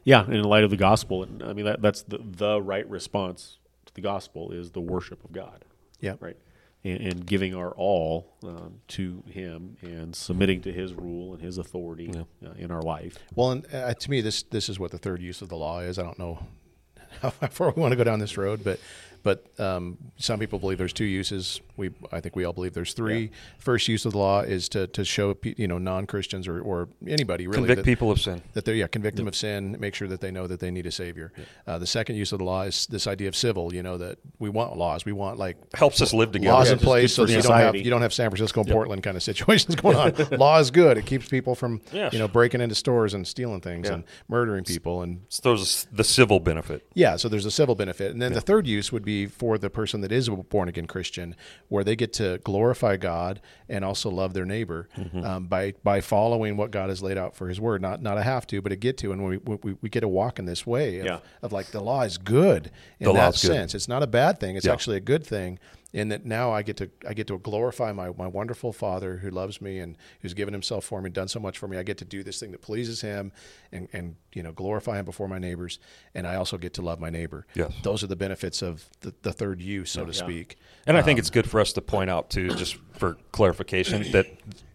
Yeah, and in light of the gospel, I mean that, that's the the right response to the gospel is the worship of God. Yeah. Right. And, and giving our all um, to Him and submitting to His rule and His authority uh, in our life. Well, and uh, to me, this this is what the third use of the law is. I don't know how far we want to go down this road, but but um, some people believe there's two uses. We I think we all believe there's three. First use of the law is to to show you know non Christians or, or anybody really convict that, people of sin. that they're yeah convict them of sin, make sure that they know that they need a savior. Uh, the second use of the law is this idea of civil. You know that we want laws. We want like Helps us live together. laws Yeah, in place so that you don't have you don't have San Francisco and Portland kind of situations going on. Law is good. It keeps people from Yes. you know breaking into stores and stealing things Yeah. and murdering people and So there's the civil benefit. yeah. So there's a civil benefit, and then the third use would be for the person that is a born again Christian, where they get to glorify God and also love their neighbor Mm-hmm. um, by by following what God has laid out for His Word. Not not a have to, but a get to, and we we, we get to walk in this way of, Yeah. of like the law is good in The that law's good. sense. It's not a bad thing. It's Yeah. actually a good thing. In that now I get to I get to glorify my, my wonderful Father who loves me and who's given Himself for me, done so much for me. I get to do this thing that pleases Him, and and you know glorify Him before my neighbors, and I also get to love my neighbor. Yes. those are the benefits of the, the third use, so to Yeah. speak. And I think it's um, good for us to point out too, just for clarification, that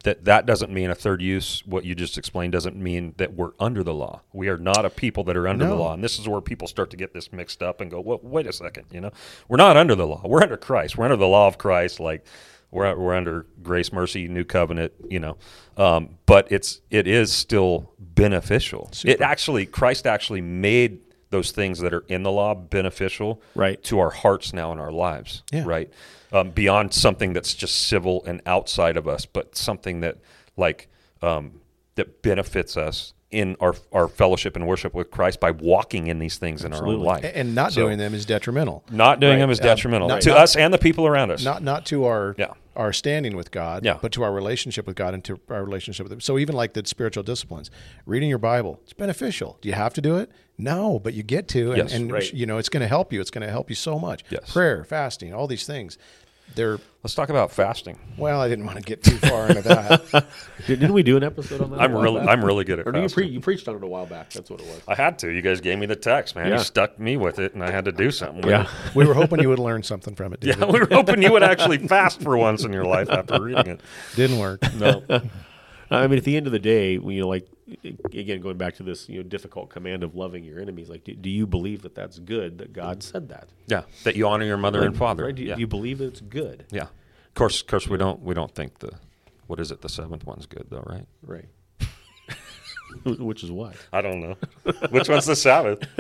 that that doesn't mean a third use. What you just explained doesn't mean that we're under the law. We are not a people that are under the law, and this is where people start to get this mixed up and go, "Well, wait a second, you know, we're not under the law. We're under Christ. We're under the law of Christ. Like we're we're under grace, mercy, new covenant. You know, um, but it's it is still beneficial. It actually Christ actually made those things that are in the law beneficial Right. to our hearts now in our lives, Yeah. right? Um, beyond something that's just civil and outside of us, but something that like um, that benefits us in our our fellowship and worship with Christ by walking in these things in our own life, And not So, doing them is detrimental. not doing Right. them is Um, detrimental not- to not- us and the people around us. Not not to our Yeah. our standing with God, Yeah. but to our relationship with God and to our relationship with them. So even like the spiritual disciplines, reading your Bible, it's beneficial. Do you have to do it? No, but you get to, and, Yes. and Right. you know it's going to help you. It's going to help you so much. Yes. Prayer, fasting, all these things. They're Let's talk about fasting. well. I didn't want to get too far into that. Did, didn't we do an episode on that? a I'm really, back? I'm really good at Or you, fasting. pre- you preached on it a while back. That's what it was. I had to. You guys gave me the text, man. Yeah. You stuck me with it, and I had to do something. Yeah. we were hoping you would learn something from it. Yeah, David. we were hoping you would actually fast for once in your life after reading it. didn't work. No. I mean, at the end of the day, when you know, like again going back to this, you know, difficult command of loving your enemies. Like, do, do you believe that that's good? That God said that? Yeah, that you honor your mother and father. Right? Do, you- yeah. do you believe that it's good? yeah. Of course, of course, we don't we don't think the what is it? The seventh one's good though, right? Right. Which is what I don't know. Which one's the Sabbath?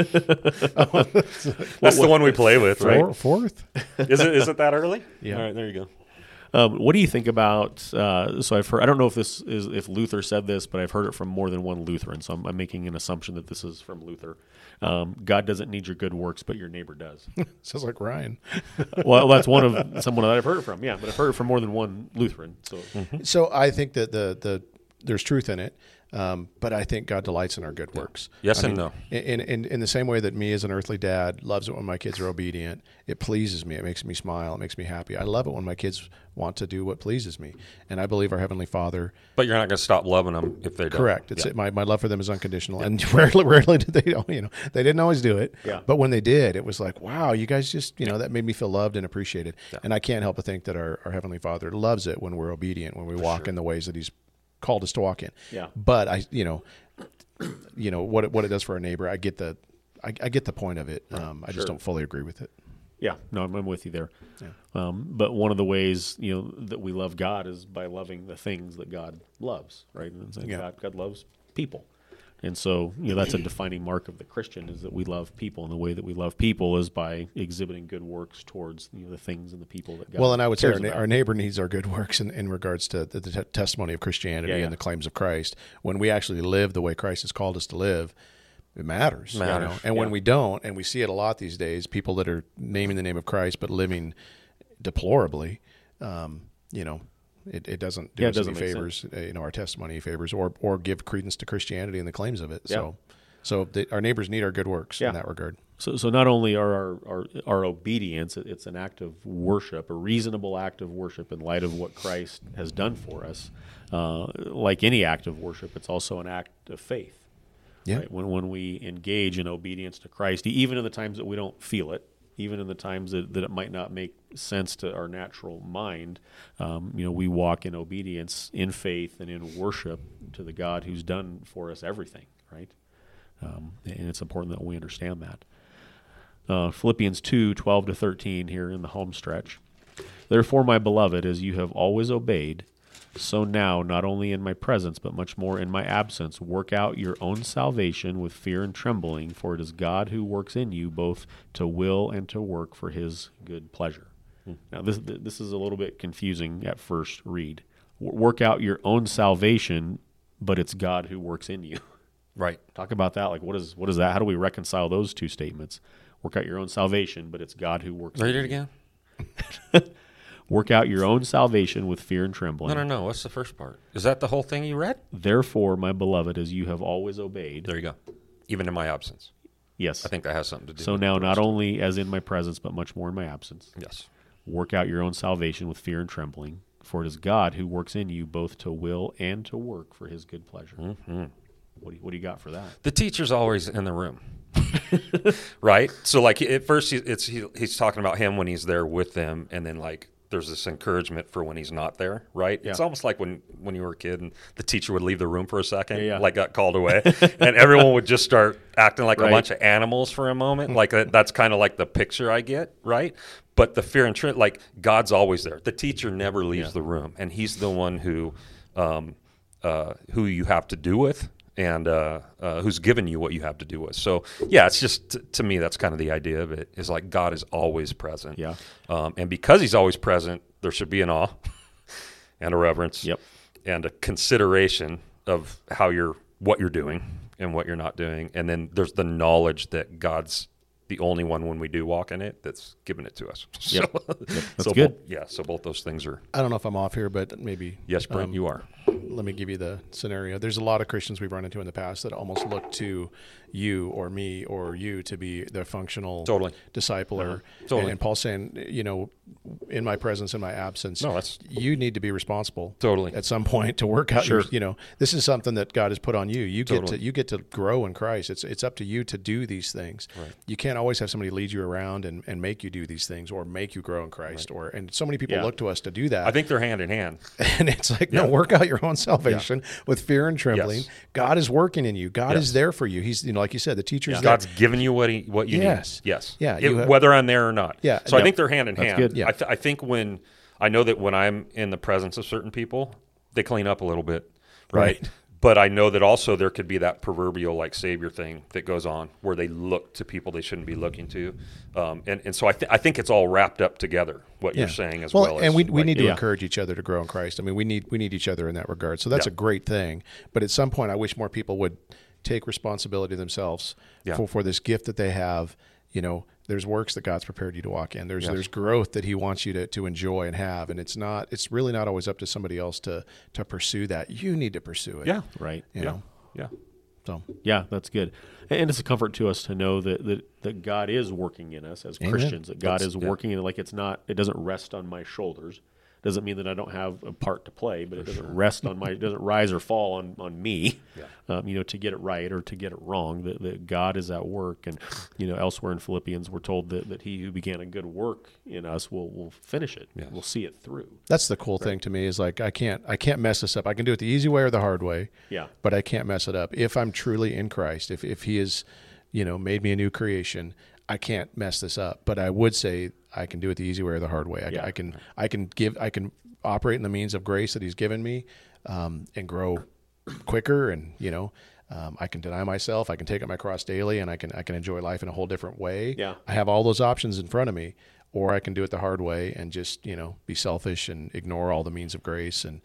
That's the one we play with, right? Four, fourth. Is it is it that early? Yeah. All right, there you go. Um, what do you think about? Uh, so I've heard. I don't know if this is if Luther said this, but I've heard it from more than one Lutheran. So I'm, I'm making an assumption that this is from Luther. Um, God doesn't need your good works, but your neighbor does. Sounds like Ryan. well, that's one of someone that I've heard it from. Yeah, but I've heard it from more than one Lutheran. So So I think that the the there's truth in it, um, but I think God delights in our good works. Yes I and mean, no. In, in in the same way that me as an earthly dad loves it when my kids are obedient. It pleases me. It makes me smile. It makes me happy. I love it when my kids want to do what pleases me, and I believe our heavenly Father. But you're not going to stop loving them if they don't. Correct. It's Yeah. my, my love for them is unconditional, and rarely rarely did they you know they didn't always do it. Yeah. But when they did, it was like wow, you guys just you know that made me feel loved and appreciated, and I can't help but think that our, our heavenly Father loves it when we're obedient, when we walk in the ways that He's called us to walk in. Yeah. But I you know you know what it, what it does for our neighbor. I get the I, I get the point of it. Um, I just don't fully agree with it. yeah, no, I'm, I'm with you there. Um, but one of the ways you know that we love God is by loving the things that God loves. Right? And so Yeah. God, God loves people. And so, you know, that's a defining mark of the Christian is that we love people, and the way that we love people is by exhibiting good works towards you know, the things and the people that God. Well, and I would say our, na- our neighbor needs our good works in, in regards to the, the te- testimony of Christianity Yeah, yeah. and the claims of Christ. When we actually live the way Christ has called us to live, it matters. you Matters, know? And when we don't, and we see it a lot these days, people that are naming the name of Christ but living deplorably, um, you know, it, it doesn't do Yeah, us doesn't any favors, uh, you know, our testimony favors, or or give credence to Christianity and the claims of it. Yeah. So, so the, our neighbors need our good works Yeah. in that regard. So, so not only are our, our, our obedience, it's an act of worship, a reasonable act of worship in light of what Christ has done for us. Uh, like any act of worship, it's also an act of faith. Yeah. Right? When, when we engage in obedience to Christ, even in the times that we don't feel it, even in the times that, that it might not make sense to our natural mind, um, you know, we walk in obedience, in faith, and in worship to the God who's done for us everything, right? Um, and it's important that we understand that. Uh, Philippians 2 12 to 13 here in the home stretch. Therefore, my beloved, as you have always obeyed, so now, not only in my presence, but much more in my absence, work out your own salvation with fear and trembling, for it is God who works in you both to will and to work for his good pleasure. Hmm. Now, this, this is a little bit confusing at first read. W- Work out your own salvation, but it's God who works in you. Right. Talk about that. Like, what is what is that? How do we reconcile those two statements? Work out your own salvation, but it's God who works. Read it again. Work out your own salvation with fear and trembling. No, no, no. What's the first part? Is that the whole thing you read? Therefore, my beloved, as you have always obeyed. There you go. Even in my absence. Yes. I think that has something to do so. Now, not only as in my presence, but much more in my absence. Yes. Work out your own salvation with fear and trembling, for it is God who works in you both to will and to work for His good pleasure. Mm-hmm. What, do you, what do you got for that? The teacher's always in the room. right? So like at first he, it's he, he's talking about him when he's there with them and then like there's this encouragement for when he's not there, right? It's almost like when when you were a kid and the teacher would leave the room for a second, Yeah, yeah. like got called away, and everyone would just start acting like Right. a bunch of animals for a moment. Like that, that's kind of like the picture I get, right? But the fear and trembling, like God's always there. The teacher never leaves Yeah. the room, and He's the one who um, uh, who you have to do with and uh, uh, who's given you what you have to do with. So yeah, it's just t- to me that's kind of the idea of it is like God is always present. Yeah. Um, and because He's always present, there should be an awe and a reverence. Yep. And a consideration of how you're what you're doing and what you're not doing, and then there's the knowledge that God's the only one when we do walk in it that's given it to us. Yep. So, That's so good. Both, yeah. So both those things are I don't know if I'm off here, but maybe yes, Brent, um, you are. Let me give you the scenario. There's a lot of Christians we've run into in the past that almost look to you or me or you to be the functional Totally. discipler. Mm-hmm. Totally. And, and Paul's saying, you know, in my presence, in my absence, No, that's- you need to be responsible. Totally. At some point to work out your, Sure. you know, this is something that God has put on you. You get to you get to grow in Christ. It's it's up to you to do these things. You can't always have somebody lead you around and, and make you do these things or make you grow in Christ or and so many people Yeah. look to us to do that. I think they're hand in hand. And it's like, no, work out your own salvation with fear and trembling. Yes. God is working in you. God Yes. is there for you. He's, you know, like you said, the teacher's there. God's given you what he what you Yes. need. Yes. Yes. Yeah, It- have- whether I'm there or not. Yeah. So I think they're hand in That's hand. Yeah. I, th- I think when I know that when I'm in the presence of certain people, they clean up a little bit, right? Right. But I know that also there could be that proverbial like savior thing that goes on where they look to people they shouldn't be looking to, um, and and so I, th- I think it's all wrapped up together. What you're saying as well, and as we, we like- need to Yeah. encourage each other to grow in Christ. I mean, we need we need each other in that regard. So that's Yeah. a great thing. But at some point, I wish more people would take responsibility themselves Yeah. for for this gift that they have. You know, there's works that God's prepared you to walk in. There's Yes. there's growth that He wants you to to enjoy and have, and it's not it's really not always up to somebody else to to pursue that. You need to pursue it. yeah, Right. You yeah, know. yeah. So Yeah, that's good, and it's a comfort to us to know that that, that God is working in us as Amen. Christians. That God That's- is yeah. working in like it's not. It doesn't rest on my shoulders. Doesn't mean that I don't have a part to play, but it doesn't rest on my. It doesn't rise or fall on on me. Yeah. Um, you know, to get it right or to get it wrong. That, that God is at work, and you know, elsewhere in Philippians, we're told that, that He who began a good work in us will will finish it. Yes. We'll see it through. that's the cool thing to me is like I can't I can't mess this up. I can do it the easy way or the hard way. Yeah. but I can't mess it up. If I'm truly in Christ, if if He is, you know, made me a new creation, I can't mess this up. But I would say I can do it the easy way or the hard way. I, Yeah. I can I can give I can operate in the means of grace that He's given me, um, and grow quicker. And you know, um, I can deny myself. I can take up my cross daily, and I can I can enjoy life in a whole different way. Yeah. I have all those options in front of me. Or I can do it the hard way and just you know be selfish and ignore all the means of grace and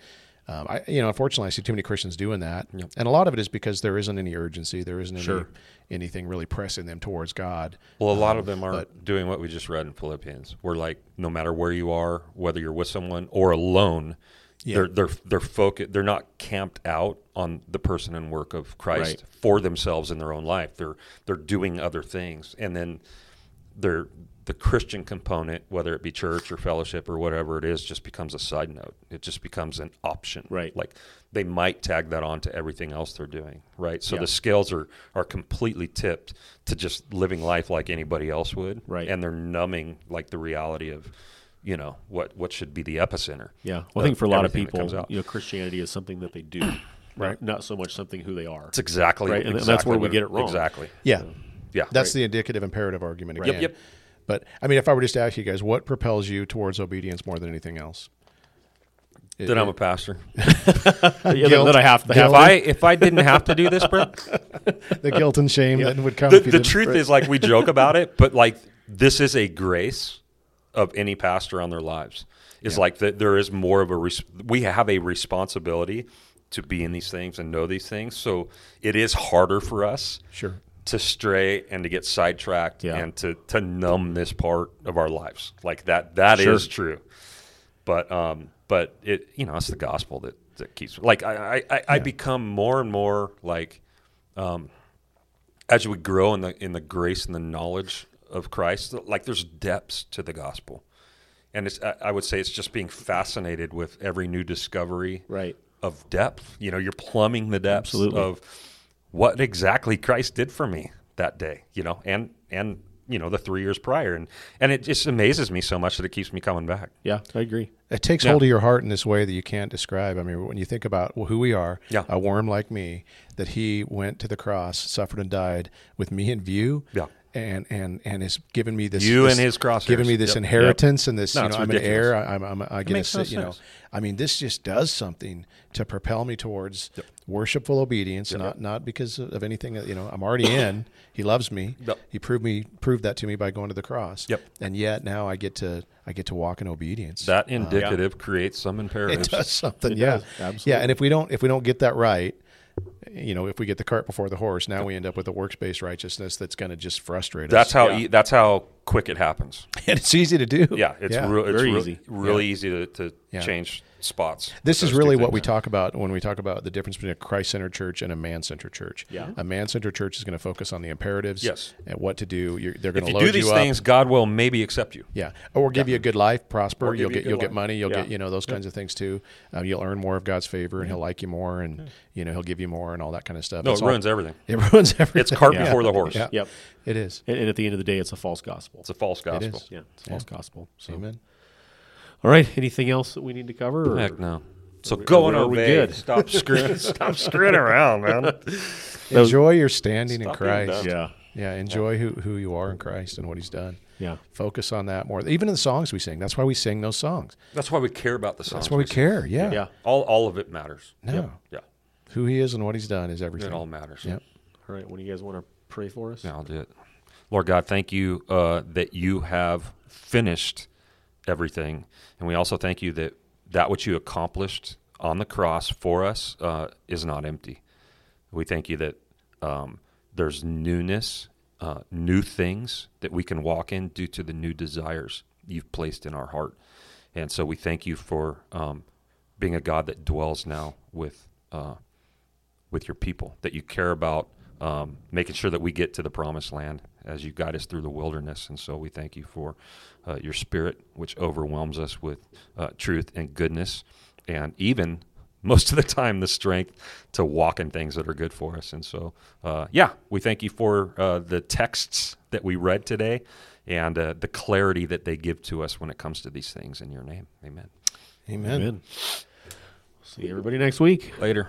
um, I, you know, unfortunately, I see too many Christians doing that, and a lot of it is because there isn't any urgency, there isn't any, Sure. Anything really pressing them towards God. Well, a lot Um, of them aren't doing what we just read in Philippians. We're like, no matter where you are, whether you're with someone or alone, they're they're they're focused. They're not camped out on the person and work of Christ Right. for themselves in their own life. They're they're doing other things, and then they're the Christian component, whether it be church or fellowship or whatever it is, just becomes a side note. It just becomes an option. Right. Like they might tag that on to everything else they're doing. Right. So Yeah. the scales are are completely tipped to just living life like anybody else would. Right. And they're numbing like the reality of, you know, what what should be the epicenter. Yeah. Well, I think for a lot of everything that comes people, out. you know, Christianity is something that they do, Right. Not so much something who they are. It's exactly Right, and- and that's where we get it wrong. Exactly. Yeah, Yeah. that's the indicative imperative argument Yep, again. yep. But I mean, if I were just to ask you guys, what propels you towards obedience more than anything else? It- Then I'm a pastor. yeah, that, Guilt. that I have to if. I if I didn't have to do this, Brett, the guilt and shame that would come. the, the truth is like we joke about it, but like this is a grace of any pastor on their lives. Is like that there is more of a res- we have a responsibility to be in these things and know these things. So it is harder for us sure. To stray and to get sidetracked Yeah. and to to numb this part of our lives. Like that that is Sure. true. But um but it you know it's the gospel that that keeps like I I, I, I become more and more like um as we grow in the in the grace and the knowledge of Christ like there's depths to the gospel. And it's I I would say it's just being fascinated with every new discovery Right. of depth. You know, you're plumbing the depths Absolutely. of what exactly Christ did for me that day, you know, and and you know the three years prior, and and it just amazes me so much that it keeps me coming back. Yeah, I agree. It takes Yeah. hold of your heart in this way that you can't describe. I mean, when you think about who we are, Yeah. a worm like me, that he went to the cross, suffered and died with me in view. Yeah. And, and and has given me this You this- and his crosshairs. given me this Yep. inheritance and this No, you know I'm ridiculous. an heir I, I'm, I'm I get makes to no you know. I mean this just does something to propel me towards worshipful obedience Yep. not not because of anything that you know I'm already in he loves me Yep. he proved me proved that to me by going to the cross Yep. and yet now I get to I get to walk in obedience That uh, indicative creates some imperatives. it does something, It yeah, does, absolutely. yeah. And if we don't, if we don't get that right, you know, if we get the cart before the horse, now we end up with a works-based righteousness that's going to just frustrate That's us. how Yeah. e- that's how quick it happens. and it's easy to do. Yeah, it's yeah. real. It's Very real- easy. really Yeah. easy to, to Yeah. change spots. This is really what we talk about when we talk about the difference between a Christ-centered church and a man-centered church. Yeah. A man-centered church is going to focus on the imperatives. Yes. And what to do. You're, they're going If to you load do these you up. things, God will maybe accept you. Yeah, or give you a good life, prosper. You'll you get good you'll life. get money. You'll Yeah. get you know those kinds of things too. Um, you'll earn more of God's favor, and He'll like you more, and you know He'll give you more, and all that kind of stuff. No, It's it all- ruins everything. It ruins everything. It's cart Yeah. before the horse. Yeah. Yep. It is. And, and at the end of the day, it's a false gospel. It's a false gospel. yeah, it's a false gospel. So, Amen. All right. Anything else that we need to cover? or- Heck no. So we- go and are we good? Stop screwing. stop screwing around, man. Enjoy your standing in Stop being Christ. Yeah. Yeah, enjoy who, who you are in Christ and what He's done. Yeah. Focus on that more. Even in the songs we sing, that's why we sing those songs. That's why we care about the songs. That's why we sing. care. Yeah. Yeah. All all of it matters. No. Yeah. Who He is and what He's done is everything. It all matters. Yep. All right. When do you guys want to pray for us? Yeah, I'll do it. Lord God, thank you uh, that you have finished everything, and we also thank you that that which you accomplished on the cross for us uh, is not empty. We thank you that um, there's newness, uh, new things that we can walk in due to the new desires you've placed in our heart, and so we thank you for um, being a God that dwells now with uh, with your people, that you care about um, making sure that we get to the promised land as you guide us through the wilderness. And so we thank you for uh, your spirit, which overwhelms us with uh, truth and goodness, and even most of the time the strength to walk in things that are good for us. And so, uh, yeah, we thank you for uh, the texts that we read today and uh, the clarity that they give to us when it comes to these things. In your name, amen. Amen. Amen. See everybody next week. Later.